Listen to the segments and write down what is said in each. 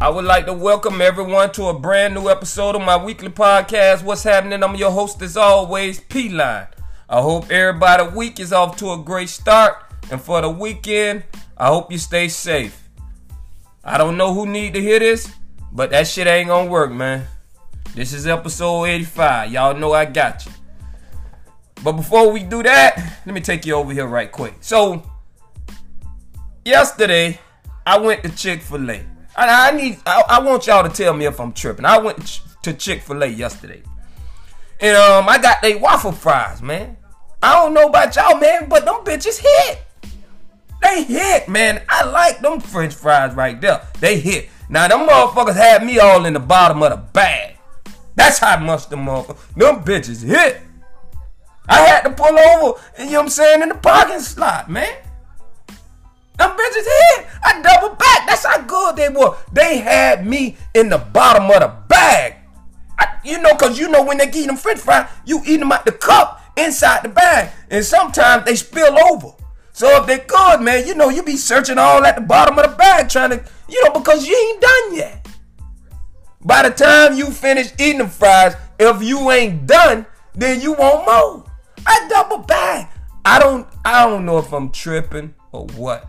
I would like to welcome everyone to a brand new episode of my weekly podcast, What's Happening? I'm your host, as always, P Line. I hope everybody week is off to a great start. And for the weekend, I hope you stay safe. I don't know who need to hear this, but that shit ain't gonna work, man. This is episode 85. Y'all know I got you. But before we do that, let me take you over here right quick. So, yesterday, I went to Chick fil A. I, I need, I, I want y'all to tell me if I'm tripping. I went to Chick fil A yesterday. And um, I got they waffle fries, man. I don't know about y'all, man, but them bitches hit. They hit, man. I like them French fries right there. They hit. Now them motherfuckers had me all in the bottom of the bag. That's how much them motherfuckers. Them bitches hit. I had to pull over, you know what I'm saying, in the parking slot, man. Them bitches hit. I double back. That's how good they were. They had me in the bottom of the bag. I, you know, cause you know when they you them French fries, you eat them out the cup inside the bag, and sometimes they spill over. So if they good, man, you know you be searching all at the bottom of the bag trying to, you know, because you ain't done yet. By the time you finish eating the fries, if you ain't done, then you won't more. I double bag. I don't, I don't know if I'm tripping or what.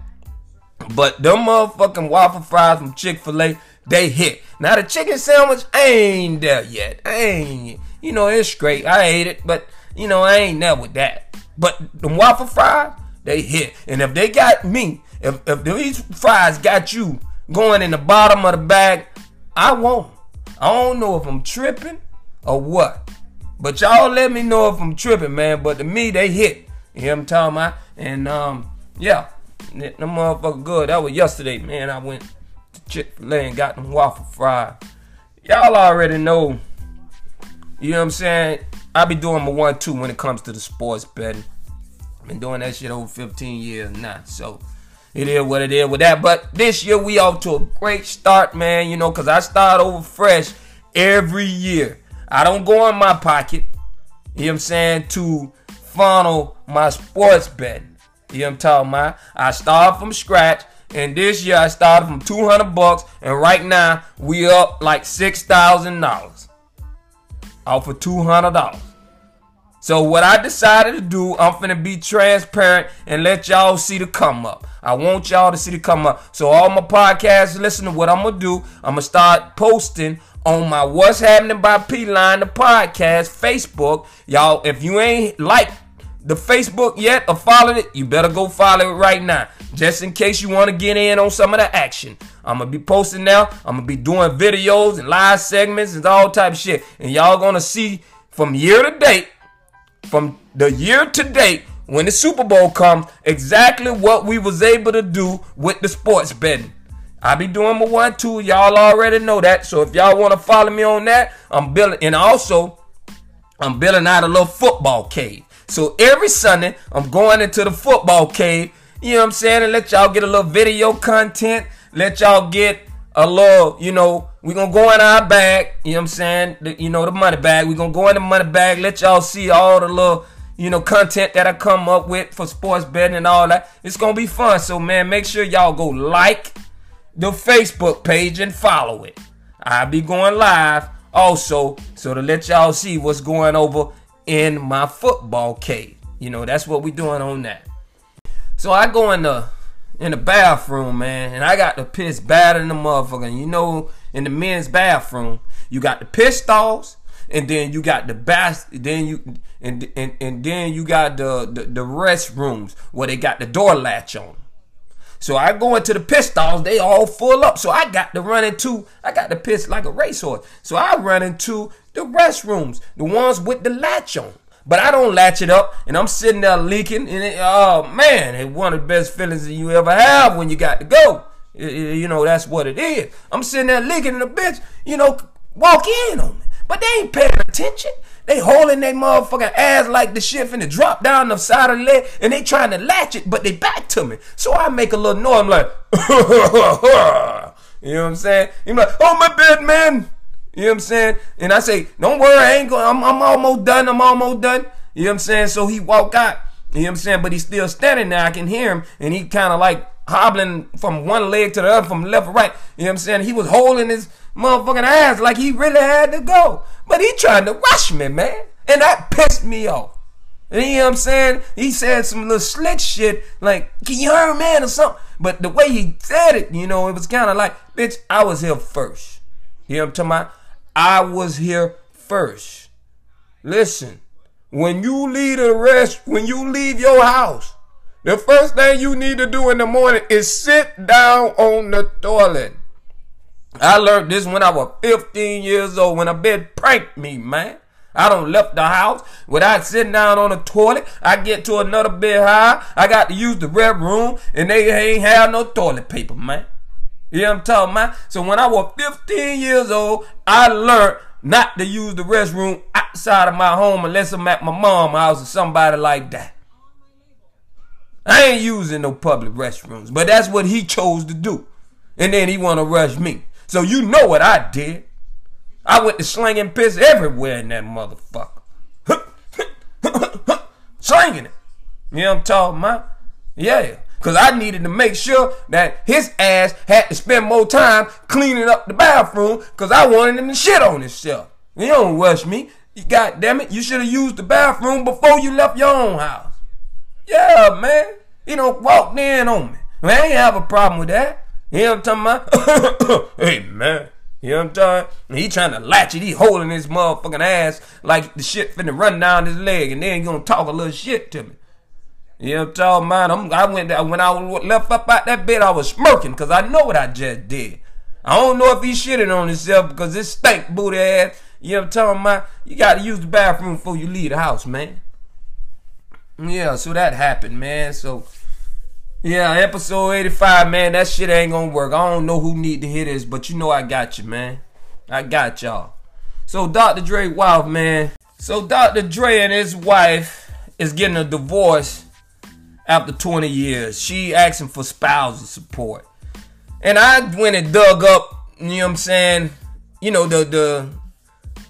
But them motherfucking waffle fries from Chick fil A, they hit. Now the chicken sandwich ain't there yet. I ain't, you know, it's great. I ate it, but, you know, I ain't there with that. But the waffle fries, they hit. And if they got me, if, if these fries got you going in the bottom of the bag, I won't. I don't know if I'm tripping or what. But y'all let me know if I'm tripping, man. But to me, they hit. You know what I'm talking about? And, um, yeah. Them motherfucker good. That was yesterday, man. I went to Chick fil A and got them waffle fries. Y'all already know. You know what I'm saying? I be doing my one two when it comes to the sports betting. I've been doing that shit over 15 years now. So it is what it is with that. But this year we off to a great start, man. You know, cause I start over fresh every year. I don't go in my pocket. You know what I'm saying? To funnel my sports betting. You know what I'm talking about? I started from scratch. And this year I started from 200 bucks. And right now we up like $6,000 off of $200. So what I decided to do, I'm finna be transparent and let y'all see the come up. I want y'all to see the come up. So all my podcasts, listen to what I'm gonna do. I'm gonna start posting on my What's Happening by P Line, the podcast, Facebook. Y'all, if you ain't like the Facebook yet or followed it, you better go follow it right now. Just in case you want to get in on some of the action. I'm gonna be posting now. I'm gonna be doing videos and live segments and all type of shit. And y'all gonna see from year to date, from the year to date, when the Super Bowl comes, exactly what we was able to do with the sports betting. I be doing my one two. Y'all already know that. So if y'all want to follow me on that, I'm building and also I'm building out a little football cave. So every Sunday, I'm going into the football cave, you know what I'm saying, and let y'all get a little video content, let y'all get a little, you know, we gonna go in our bag, you know what I'm saying, the, you know, the money bag. we gonna go in the money bag, let y'all see all the little, you know, content that I come up with for sports betting and all that. It's gonna be fun. So man, make sure y'all go like the Facebook page and follow it. I'll be going live also, so to let y'all see what's going over in my football cave. You know, that's what we doing on that. So I go in the in the bathroom, man, and I got the piss bad in the motherfucker. You know, in the men's bathroom, you got the piss stalls, and then you got the bath, then you and and, and then you got the, the the restrooms where they got the door latch on. So I go into the piss stalls, they all full up. So I got to run into, I got to piss like a racehorse. So I run into the restrooms, the ones with the latch on. But I don't latch it up, and I'm sitting there leaking, and it, oh man, it's one of the best feelings that you ever have when you got to go. You know, that's what it is. I'm sitting there leaking, and the bitch, you know, walk in on me. But they ain't paying attention. They holding their motherfucking ass like the shit finna drop down the side of the leg and they trying to latch it, but they back to me. So I make a little noise. I'm like, you know what I'm saying? He's like, oh my bed, man. You know what I'm saying? And I say, don't worry, I ain't going, I'm, I'm almost done, I'm almost done. You know what I'm saying? So he walk out. You know what I'm saying? But he's still standing there. I can hear him. And he kind of like hobbling from one leg to the other, from left to right. You know what I'm saying? He was holding his motherfucking ass like he really had to go. But he tried to rush me, man. And that pissed me off. You know what I'm saying? He said some little slick shit like, can you hear man or something? But the way he said it, you know, it was kind of like, bitch, I was here first. You know what I'm talking about? I was here first. Listen, when you leave the rest, when you leave your house, the first thing you need to do in the morning is sit down on the toilet. I learned this when I was 15 years old when a bitch pranked me, man. I don't left the house without sitting down on the toilet. I get to another bed high. I got to use the red room and they ain't have no toilet paper, man. You know what I'm talking about? So when I was 15 years old, I learned not to use the restroom outside of my home unless I'm at my mom's house or somebody like that. I ain't using no public restrooms, but that's what he chose to do. And then he want to rush me. So you know what I did. I went to slinging piss everywhere in that motherfucker. slinging it. You know what I'm talking about? Yeah. Because I needed to make sure that his ass had to spend more time cleaning up the bathroom because I wanted him to shit on himself. You don't rush me. God damn it. You should have used the bathroom before you left your own house. Yeah, man. don't walk in on me. Man, I ain't have a problem with that. You know what I'm talking about? hey, man. You know what I'm talking He trying to latch it. He holding his motherfucking ass like the shit finna run down his leg and then you gonna talk a little shit to me. You know what I'm talking about? I'm, I went when I left up out that bed, I was smirking because I know what I just did. I don't know if he shitting on himself because this stank booty ass. You know what I'm talking about? You got to use the bathroom before you leave the house, man. Yeah, so that happened, man. So yeah, episode 85, man. That shit ain't gonna work. I don't know who need to hear this, but you know I got you, man. I got y'all. So Dr. Dre wife, man. So Dr. Dre and his wife is getting a divorce after 20 years. She asking for spousal support. And I went and dug up, you know what I'm saying? You know, the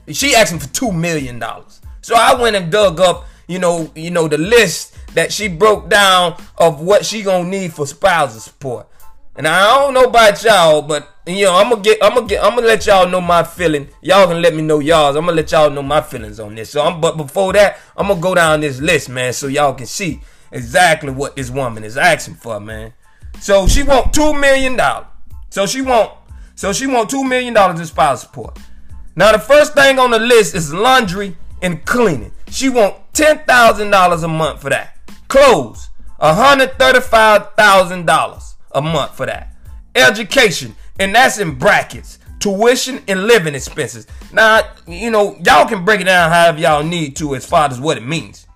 the she asking for two million dollars. So I went and dug up, you know, you know, the list that she broke down of what she gonna need for spousal support. And I don't know about y'all, but you know, I'm gonna get, I'm gonna get, I'm gonna let y'all know my feeling. Y'all can let me know y'all's. I'm gonna let y'all know my feelings on this. So I'm, but before that, I'm gonna go down this list, man, so y'all can see exactly what this woman is asking for, man. So she want two million dollars. So she want, so she want two million dollars in spousal support. Now the first thing on the list is laundry and cleaning. She want ten thousand dollars a month for that. Clothes, $135,000 a month for that. Education, and that's in brackets. Tuition and living expenses. Now, you know, y'all can break it down however y'all need to as far as what it means.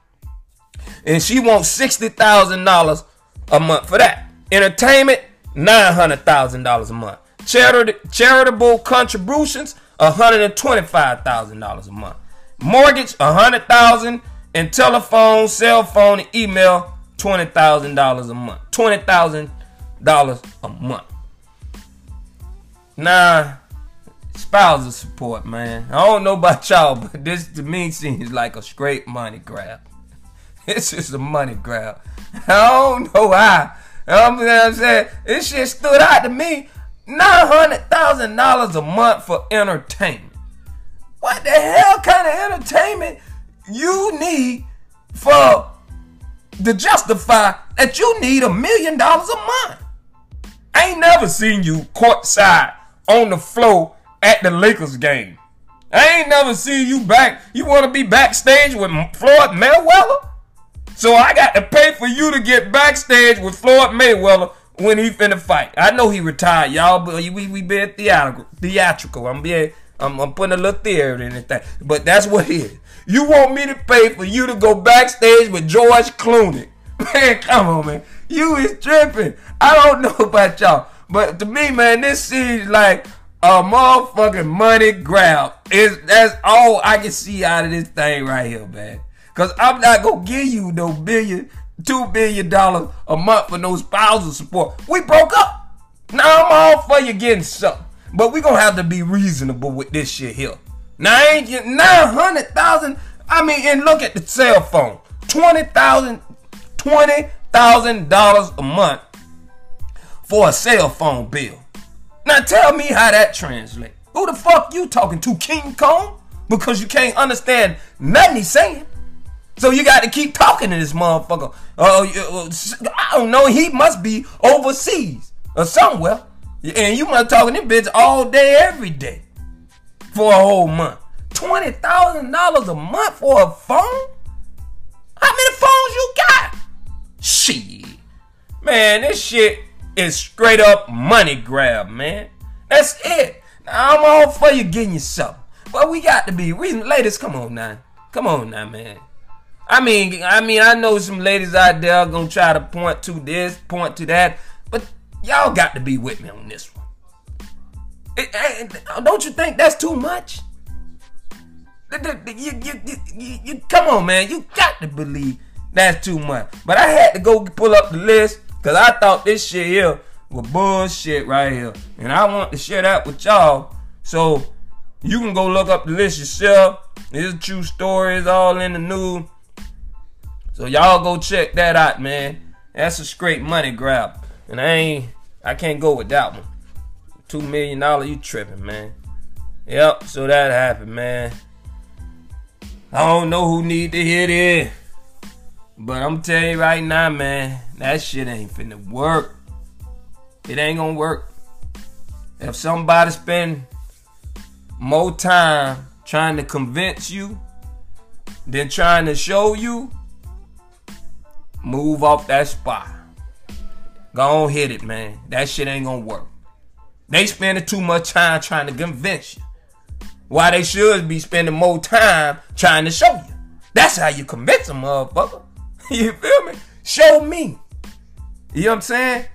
And she wants $60,000 a month for that. Entertainment, $900,000 a month. Charit- charitable contributions, $125,000 a month. Mortgage, a $100,000 and telephone, cell phone, and email, $20,000 a month. $20,000 a month. Nah, spousal support, man. I don't know about y'all, but this to me seems like a straight money grab. It's just a money grab. I don't know why. I'm, you know what I'm saying? This shit stood out to me. $900,000 a month for entertainment. What the hell kind of entertainment you need for to justify that you need a million dollars a month. I ain't never seen you courtside on the floor at the Lakers game. I ain't never seen you back. You want to be backstage with Floyd Mayweather? So I got to pay for you to get backstage with Floyd Mayweather when he finna fight. I know he retired, y'all, but we we being theatrical. Theatrical. I'm being I'm, I'm putting a little theory in it, but that's what it is. You want me to pay for you to go backstage with George Clooney? Man, come on, man. You is tripping. I don't know about y'all, but to me, man, this seems like a motherfucking money grab. Is that's all I can see out of this thing right here, man. Cause I'm not gonna give you no billion, two billion dollars a month for no spousal support. We broke up. Now I'm all for you getting something, but we gonna have to be reasonable with this shit here. Now ain't get nine hundred thousand. I mean, and look at the cell phone, twenty thousand, twenty thousand dollars a month for a cell phone bill. Now tell me how that translates. Who the fuck you talking to, King Kong? Because you can't understand nothing he's saying. So you got to keep talking to this motherfucker. Uh, I don't know. He must be overseas or somewhere. And you must talking to bitch all day, every day for a whole month. Twenty thousand dollars a month for a phone? How many phones you got? Shit, man, this shit is straight up money grab, man. That's it. Now, I'm all for you getting you something. But we got to be reasonable. Ladies, come on now. Come on now, man. I mean, I mean, I know some ladies out there gonna try to point to this, point to that, but y'all got to be with me on this one. It, it, don't you think that's too much? You, you, you, you, come on, man. You got to believe that's too much. But I had to go pull up the list because I thought this shit here was bullshit right here. And I want to share that with y'all. So you can go look up the list yourself. It's true story. It's all in the news. So y'all go check that out, man. That's a straight money grab. And I ain't, I can't go with that one. Two million dollar, you tripping, man. Yep, so that happened, man. I don't know who need to hear this. But I'm telling you right now, man, that shit ain't finna work. It ain't gonna work. If somebody spend more time trying to convince you than trying to show you, move off that spot. Go on hit it, man. That shit ain't gonna work. They spending too much time trying to convince you. Why they should be spending more time trying to show you. That's how you convince a motherfucker. you feel me? Show me. You know what I'm saying?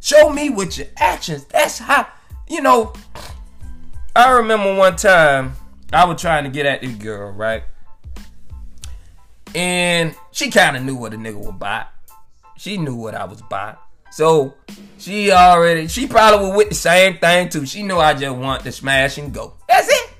Show me with your actions. That's how, you know. I remember one time I was trying to get at this girl, right? And she kind of knew what a nigga would buy. She knew what I was buying. So she already, she probably was with the same thing too. She knew I just want to smash and go. That's it.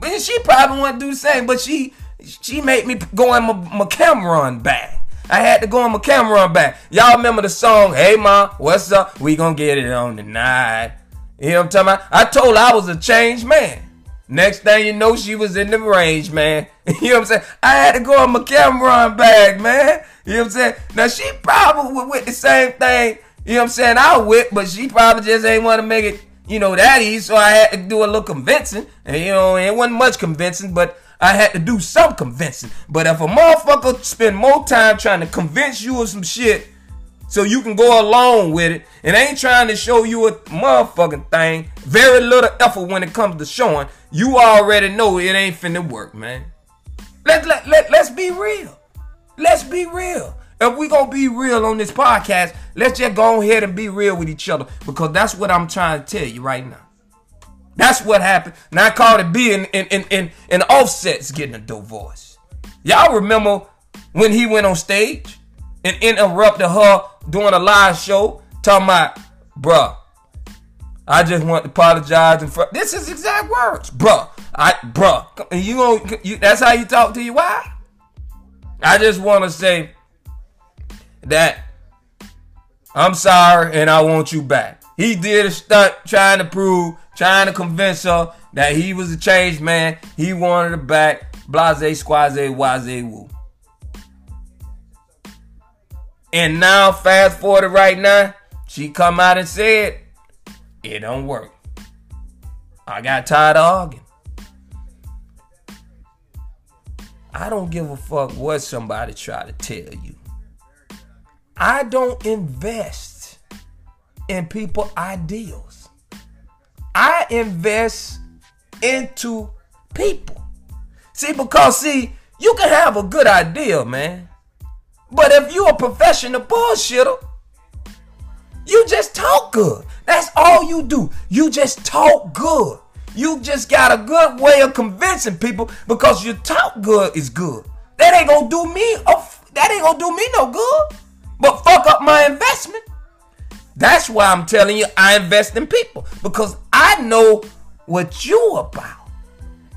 But she probably want to do the same. But she, she made me go in my, my Cam'ron bag. I had to go in my camera Cam'ron bag. Y'all remember the song, Hey Ma, what's up? We gonna get it on tonight. You know what I'm talking about? I told her I was a changed man. Next thing you know, she was in the range, man. you know what I'm saying? I had to go in my Cam'ron bag, man. You know what I'm saying? Now she probably with the same thing, you know what I'm saying, I whip, but she probably just ain't want to make it, you know, that easy. So I had to do a little convincing. And you know, it wasn't much convincing, but I had to do some convincing. But if a motherfucker spend more time trying to convince you of some shit so you can go along with it and ain't trying to show you a motherfucking thing, very little effort when it comes to showing, you already know it ain't finna work, man. Let, let, let, let's be real. Let's be real. If we gonna be real on this podcast, let's just go ahead and be real with each other because that's what I'm trying to tell you right now. That's what happened. Now Cardi B and, and, and, and, and Offset's getting a divorce. Y'all remember when he went on stage and interrupted her doing a live show talking about, bruh, I just want to apologize in front. This is exact words, bruh. I, bruh, you know, you, that's how you talk to your wife. I just want to say that I'm sorry and I want you back. He did a stunt trying to prove trying to convince her that he was a changed man. He wanted her back. Blase, squaze, waze, woo. And now, fast forward right now, she come out and said, it don't work. I got tired of arguing. I don't give a fuck what somebody try to tell you. I don't invest in people ideals. I invest into people. See, because see, you can have a good idea, man. But if you're a professional bullshitter, you just talk good. That's all you do. You just talk good. You just got a good way of convincing people because you talk good is good. That ain't gonna do me. That ain't gonna do me no good. But fuck up my investment. That's why I'm telling you I invest in people because I know what you about.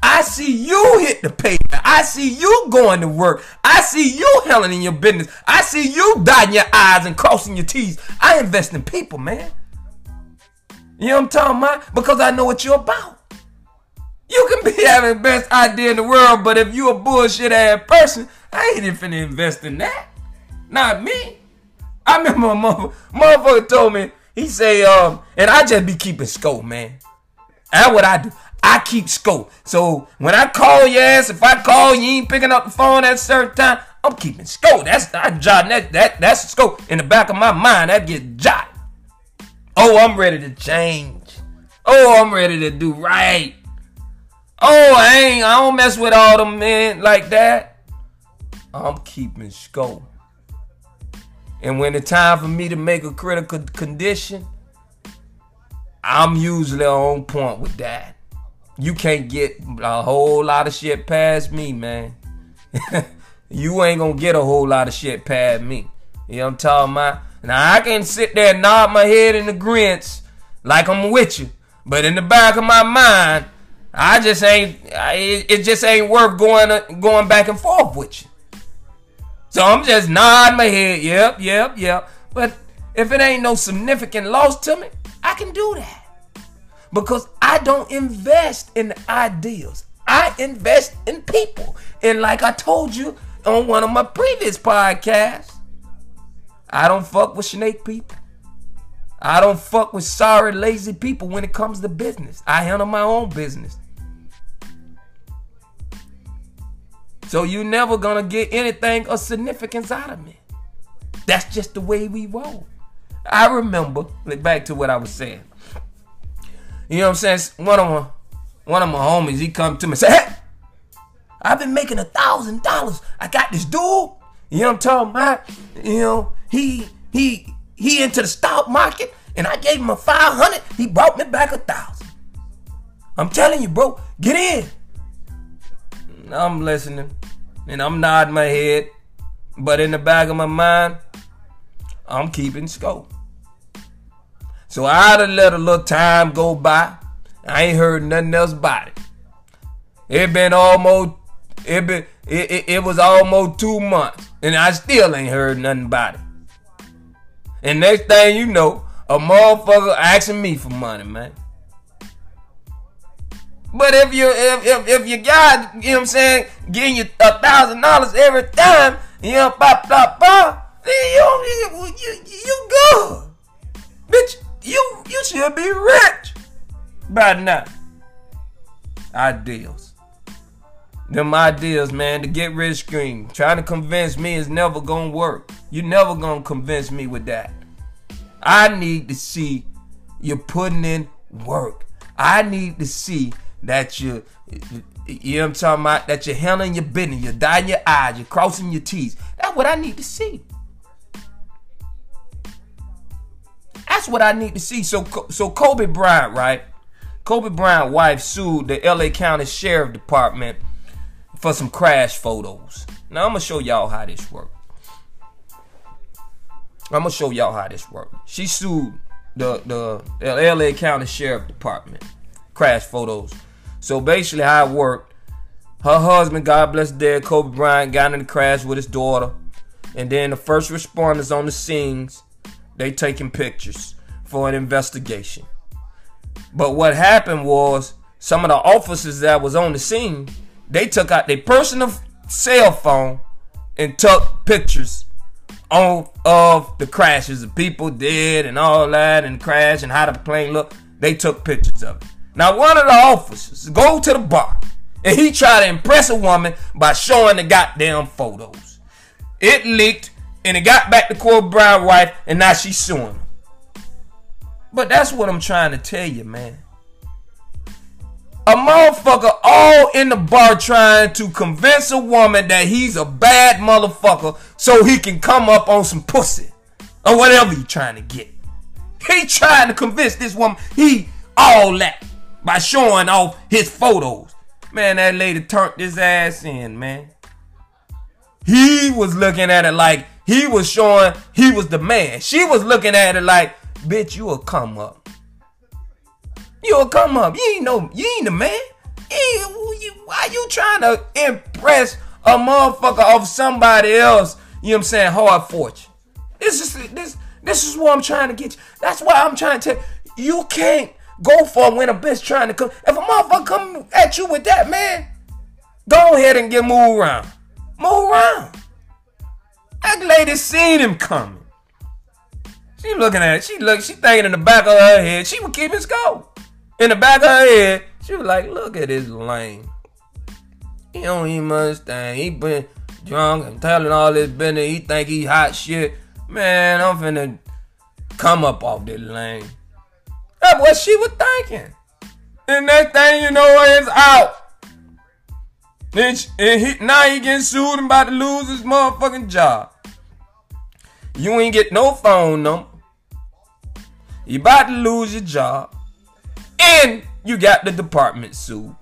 I see you hit the pavement. I see you going to work. I see you handling your business. I see you dotting your I's and crossing your T's. I invest in people, man. You know what I'm talking about? Because I know what you're about. You can be having the best idea in the world, but if you a bullshit ass person, I ain't even finna invest in that. Not me. I remember a motherfucker, motherfucker told me, he say, um, and I just be keeping scope, man. That's what I do. I keep scope. So when I call your ass, if I call you ain't picking up the phone at a certain time, I'm keeping scope. That's I jotting that that that's scope in the back of my mind. That get jot. Oh, I'm ready to change. Oh, I'm ready to do right. Oh, I ain't, I don't mess with all them men like that. I'm keeping scope. And when it's time for me to make a critical condition, I'm usually on point with that. You can't get a whole lot of shit past me, man. you ain't gonna get a whole lot of shit past me. You know what I'm talking about? Now I can sit there and nod my head in the grins like I'm with you, but in the back of my mind, I just ain't. It just ain't worth going going back and forth with you. So I'm just nodding my head. Yep, yep, yep. But if it ain't no significant loss to me, I can do that because I don't invest in ideas. I invest in people. And like I told you on one of my previous podcasts, I don't fuck with snake people. I don't fuck with sorry, lazy people when it comes to business. I handle my own business. So you never gonna get anything of significance out of me. That's just the way we roll. I remember, look back to what I was saying. You know what I'm saying? One of my one of my homies, he come to me and say, Hey, I've been making a thousand dollars. I got this dude. You know what I'm talking about? You know, he he he into the stock market and I gave him a 500. He brought me back a thousand. I'm telling you, bro, get in. I'm listening and I'm nodding my head, but in the back of my mind, I'm keeping scope. So I'd have let a little time go by. I ain't heard nothing else about it. It been almost it been it, it, it was almost two months, and I still ain't heard nothing about it. And next thing you know, a motherfucker asking me for money, man. But if you if if, if you got, you know what I'm saying, getting you a thousand dollars every time, you know, pop pop pop, then you you you, you good. Bitch, you you should be rich by now. Ideals. Them ideas, man, to get rich scheme. Trying to convince me is never gonna work. You never gonna convince me with that. I need to see you putting in work. I need to see that you, you know what I'm talking about, that you're handling your business, you're dotting your I's, you're crossing your T's. That's what I need to see. What I need to see. So, so Kobe Bryant, right? Kobe Bryant' wife sued the LA County Sheriff Department for some crash photos. Now I'm gonna show y'all how this works. I'm gonna show y'all how this works. She sued the, the LA County Sheriff Department crash photos so basically, how it worked, her husband, God bless dead, Kobe Bryant, got in the crash with his daughter, and then the first responders on the scenes, they taking pictures for an investigation. But what happened was some of the officers that was on the scene, they took out their personal cell phone and took pictures on of the crashes, the people dead and all that, and crash and how the plane looked. They took pictures of it. Now one of the officers go to the bar and he tried to impress a woman by showing the goddamn photos. It leaked and it got back to Kobe Bryant wife and now she's suing him. But that's what I'm trying to tell you, man. A motherfucker all in the bar trying to convince a woman that he's a bad motherfucker so he can come up on some pussy or whatever he trying to get. He trying to convince this woman he all that by showing off his photos. Man, that lady turned his ass in, man. He was looking at it like he was showing he was the man. She was looking at it like, bitch, you will come up. You'll come up. You ain't no, you ain't the man. You, you, why you trying to impress a motherfucker of somebody else? You know what I'm saying? Hard fortune. This is this this is what I'm trying to get you. That's why I'm trying to you. You can't go for when a bitch trying to come. If a motherfucker come at you with that, man, go ahead and get moved around. Move around. That lady seen him coming. She looking at it. She look. She thinking in the back of her head. She would keep his scope. In the back of her head, she was like, "Look at this lame. He don't even understand. He been drunk and telling all this business. He think he hot shit. Man, I'm finna come up off this lane. That's what she was thinking. And next thing you know, it's out. And, she, and he, now he getting sued and about to lose his motherfucking job. You ain't get no phone number. You about to lose your job. And you got the department sued.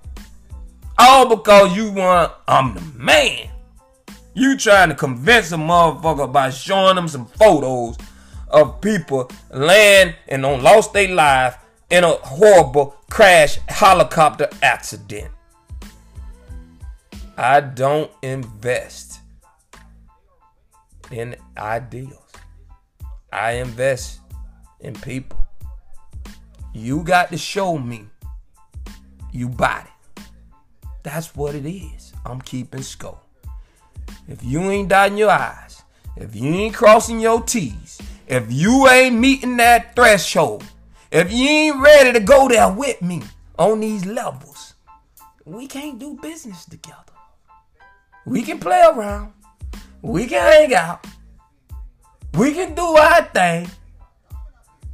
All because you want, I'm the man. You trying to convince a motherfucker by showing them some photos of people land and on lost their life in a horrible crash helicopter accident. I don't invest in ideals. I invest in people. You got to show me you bought it. That's what it is. I'm keeping score. If you ain't dotting your I's, if you ain't crossing your T's, if you ain't meeting that threshold, if you ain't ready to go there with me on these levels, we can't do business together. We can play around. We can hang out. We can do our thing.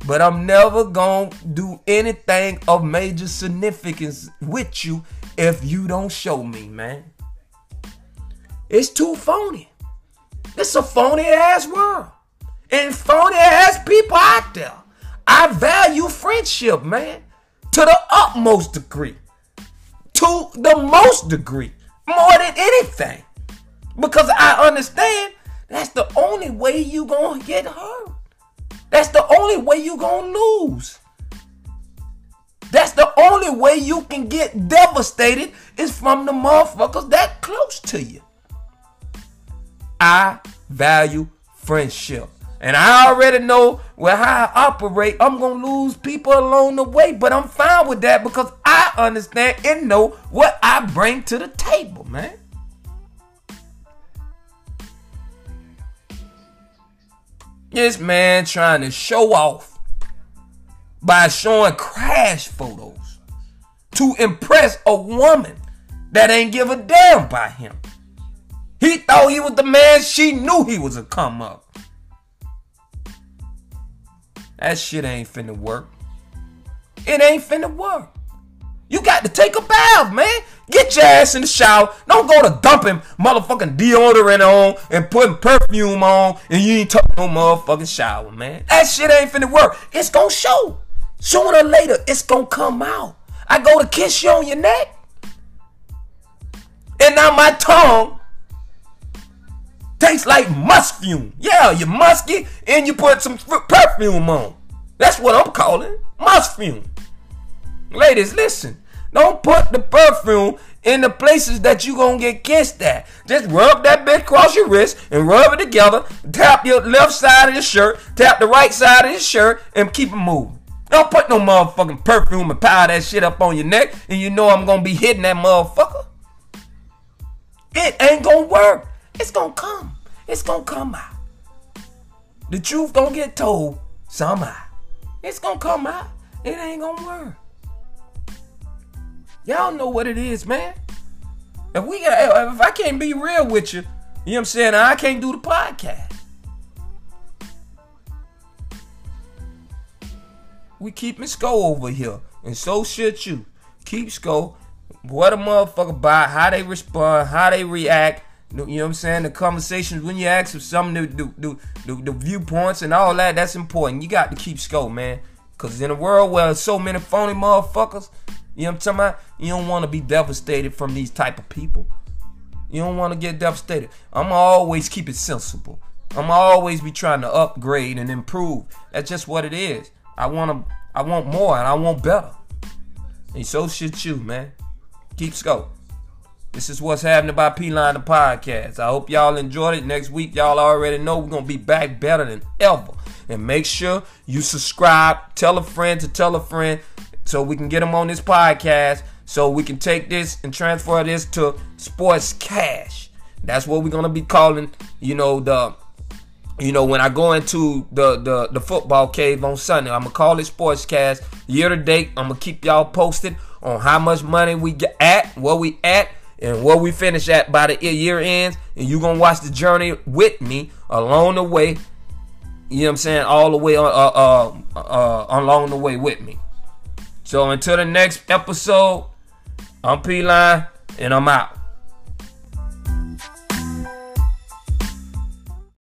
But I'm never gonna do anything of major significance with you if you don't show me, man. It's too phony. It's a phony ass world. And phony ass people out there. I value friendship, man, to the utmost degree. To the most degree. More than anything. Because I understand that's the only way you gonna get hurt. That's the only way you're gonna lose. That's the only way you can get devastated is from the motherfuckers that close to you. I value friendship. And I already know where how I operate. I'm gonna lose people along the way, but I'm fine with that because I understand and know what I bring to the table, man. This man trying to show off by showing crash photos to impress a woman that ain't give a damn by him. He thought he was the man. She knew he was a come up. That shit ain't finna work. It ain't finna work. You got to take a bath, man. Get your ass in the shower. Don't go to dumping motherfucking deodorant on and putting perfume on and you ain't taking no motherfucking shower, man. That shit ain't finna work. It's gonna show. Sooner or later, it's gonna come out. I go to kiss you on your neck. And now my tongue Tastes like musk fume. Yeah, you musky and you put some perfume on. That's what I'm calling musk fume. Ladies, listen. Don't put the perfume in the places that you gonna get kissed at. Just rub that bitch across your wrist and rub it together. Tap your left side of your shirt, tap the right side of your shirt, and keep it moving. Don't put no motherfucking perfume and powder that shit up on your neck, and you know I'm gonna be hitting that motherfucker. It ain't gonna work. It's gonna come. It's gonna come out. The truth gonna get told somehow. It's gonna come out. It ain't gonna work. Y'all know what it is, man. If we got, if I can't be real with you, you know what I'm saying? I can't do the podcast. We keeping score over here, and so should you. Keep score. What a motherfucker buy, how they respond, how they react. You know what I'm saying? The conversations when you ask for some of the, the, the, the, viewpoints and all that, that's important. You got to keep score, man. Because in a world where so many phony motherfuckers, you know what I'm talking about? You don't want to be devastated from these type of people. You don't want to get devastated. I'm always keep it sensible. I'm always be trying to upgrade and improve. That's just what it is. I want to, I want more and I want better. And so should you, man. Keep scope. This is what's happening by P Line the podcast. I hope y'all enjoyed it. Next week, y'all already know we're gonna be back better than ever. And make sure you subscribe, tell a friend to tell a friend, so we can get them on this podcast, so we can take this and transfer this to Sportscast. That's what we're gonna be calling, you know, the you know, when I go into the, the, the football cave on Sunday, I'm gonna call it Sportscast. Year to date, I'm gonna keep y'all posted on how much money we get at, where we at, and where we finish at by the year ends. And you gonna watch the journey with me along the way. You know what I'm saying? All the way uh, uh, uh, uh along the way with me. So until the next episode, I'm P Line and I'm out.